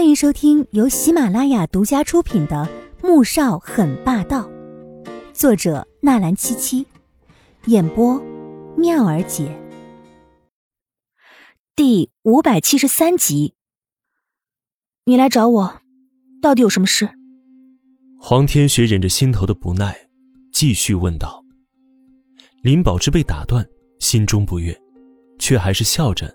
欢迎收听由喜马拉雅独家出品的《穆少很霸道》，作者纳兰七七，演播妙儿姐。第五百七十三集，你来找我，到底有什么事？黄天雪忍着心头的不耐，继续问道。林宝芝被打断，心中不悦，却还是笑着，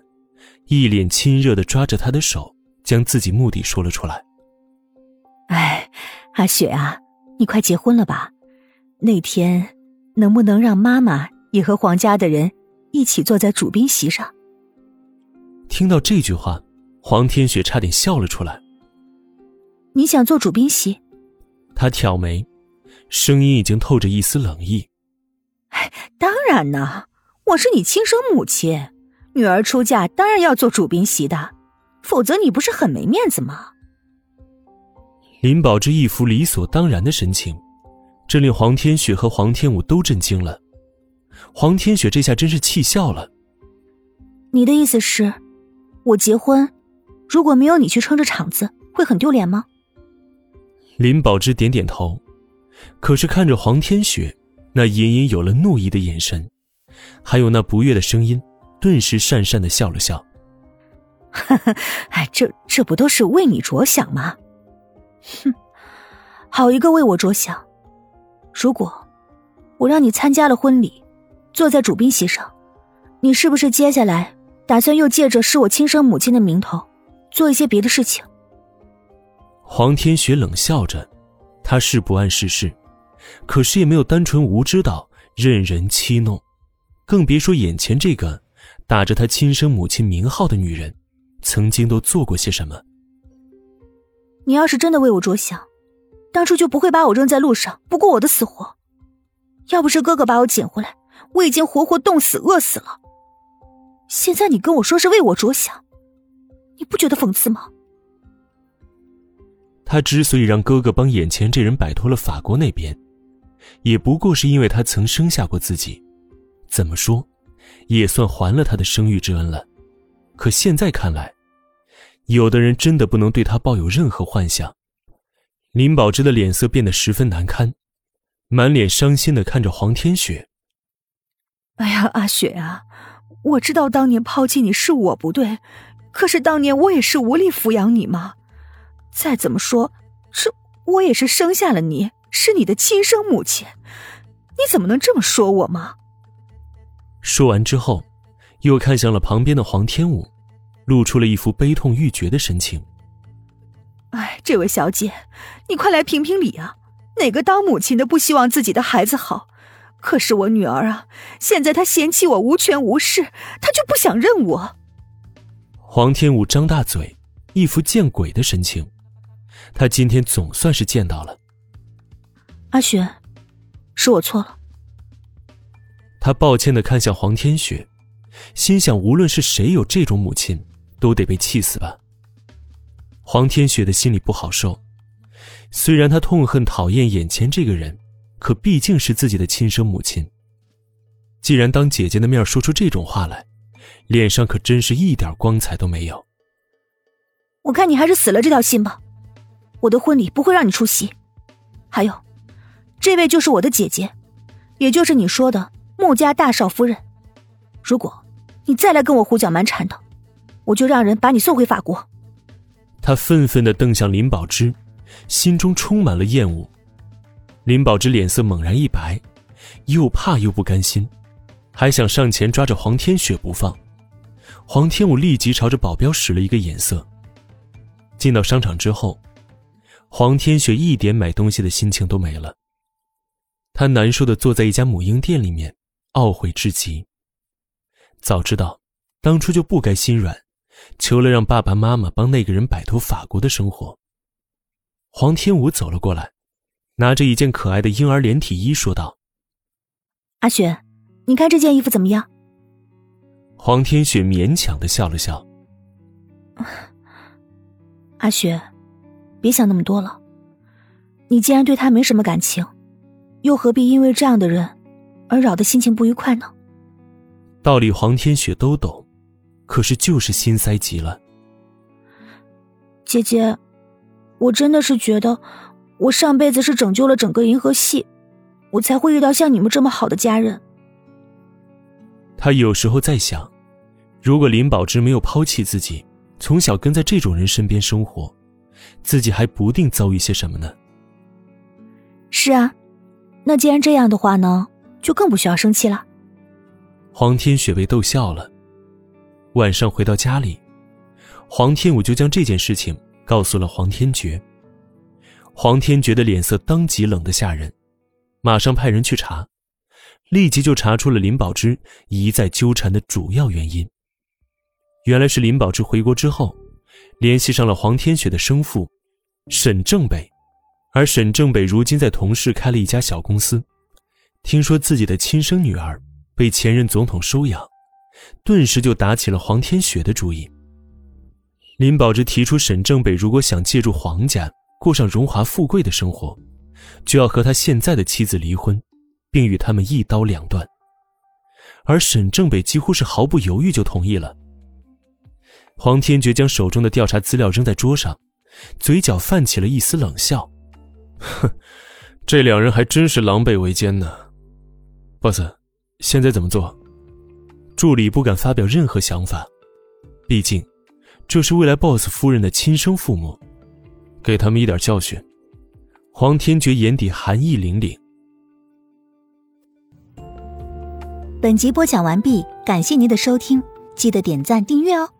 一脸亲热的抓着他的手。将自己目的说了出来。哎，阿雪啊，你快结婚了吧？那天能不能让妈妈也和黄家的人一起坐在主宾席上？听到这句话，黄天雪差点笑了出来。你想做主宾席？他挑眉，声音已经透着一丝冷意。哎，当然呢，我是你亲生母亲，女儿出嫁当然要做主宾席的。否则你不是很没面子吗？林宝之一副理所当然的神情，这令黄天雪和黄天武都震惊了。黄天雪这下真是气笑了。你的意思是，我结婚，如果没有你去撑着场子，会很丢脸吗？林宝芝点点头，可是看着黄天雪那隐隐有了怒意的眼神，还有那不悦的声音，顿时讪讪的笑了笑。呵，哎，这这不都是为你着想吗？哼，好一个为我着想！如果我让你参加了婚礼，坐在主宾席上，你是不是接下来打算又借着是我亲生母亲的名头，做一些别的事情？黄天雪冷笑着，他是不谙世事，可是也没有单纯无知到任人欺弄，更别说眼前这个打着他亲生母亲名号的女人。曾经都做过些什么？你要是真的为我着想，当初就不会把我扔在路上，不顾我的死活。要不是哥哥把我捡回来，我已经活活冻死、饿死了。现在你跟我说是为我着想，你不觉得讽刺吗？他之所以让哥哥帮眼前这人摆脱了法国那边，也不过是因为他曾生下过自己，怎么说，也算还了他的生育之恩了。可现在看来。有的人真的不能对他抱有任何幻想。林宝芝的脸色变得十分难堪，满脸伤心的看着黄天雪。哎呀，阿雪啊，我知道当年抛弃你是我不对，可是当年我也是无力抚养你嘛。再怎么说，这我也是生下了你，是你的亲生母亲，你怎么能这么说我吗？说完之后，又看向了旁边的黄天武。露出了一副悲痛欲绝的神情。哎，这位小姐，你快来评评理啊！哪个当母亲的不希望自己的孩子好？可是我女儿啊，现在她嫌弃我无权无势，她就不想认我。黄天武张大嘴，一副见鬼的神情。他今天总算是见到了。阿雪，是我错了。他抱歉的看向黄天雪，心想：无论是谁有这种母亲。都得被气死吧！黄天雪的心里不好受，虽然她痛恨、讨厌眼前这个人，可毕竟是自己的亲生母亲。既然当姐姐的面说出这种话来，脸上可真是一点光彩都没有。我看你还是死了这条心吧！我的婚礼不会让你出席。还有，这位就是我的姐姐，也就是你说的穆家大少夫人。如果你再来跟我胡搅蛮缠的，我就让人把你送回法国。他愤愤的瞪向林宝芝，心中充满了厌恶。林宝芝脸色猛然一白，又怕又不甘心，还想上前抓着黄天雪不放。黄天武立即朝着保镖使了一个眼色。进到商场之后，黄天雪一点买东西的心情都没了。他难受的坐在一家母婴店里面，懊悔至极。早知道，当初就不该心软。求了让爸爸妈妈帮那个人摆脱法国的生活。黄天武走了过来，拿着一件可爱的婴儿连体衣说道：“阿雪，你看这件衣服怎么样？”黄天雪勉强的笑了笑：“阿雪，别想那么多了。你既然对他没什么感情，又何必因为这样的人而扰得心情不愉快呢？”道理黄天雪都懂。可是就是心塞极了。姐。姐姐，我真的是觉得，我上辈子是拯救了整个银河系，我才会遇到像你们这么好的家人。他有时候在想，如果林宝芝没有抛弃自己，从小跟在这种人身边生活，自己还不定遭遇些什么呢？是啊，那既然这样的话呢，就更不需要生气了。黄天雪被逗笑了。晚上回到家里，黄天武就将这件事情告诉了黄天觉。黄天觉的脸色当即冷得吓人，马上派人去查，立即就查出了林宝芝一再纠缠的主要原因。原来是林宝芝回国之后，联系上了黄天雪的生父沈正北，而沈正北如今在同事开了一家小公司，听说自己的亲生女儿被前任总统收养。顿时就打起了黄天雪的主意。林宝芝提出，沈正北如果想借助黄家过上荣华富贵的生活，就要和他现在的妻子离婚，并与他们一刀两断。而沈正北几乎是毫不犹豫就同意了。黄天觉将手中的调查资料扔在桌上，嘴角泛起了一丝冷笑：“哼，这两人还真是狼狈为奸呢。”boss，现在怎么做？助理不敢发表任何想法，毕竟这是未来 boss 夫人的亲生父母，给他们一点教训。黄天觉眼底寒意凛凛。本集播讲完毕，感谢您的收听，记得点赞订阅哦。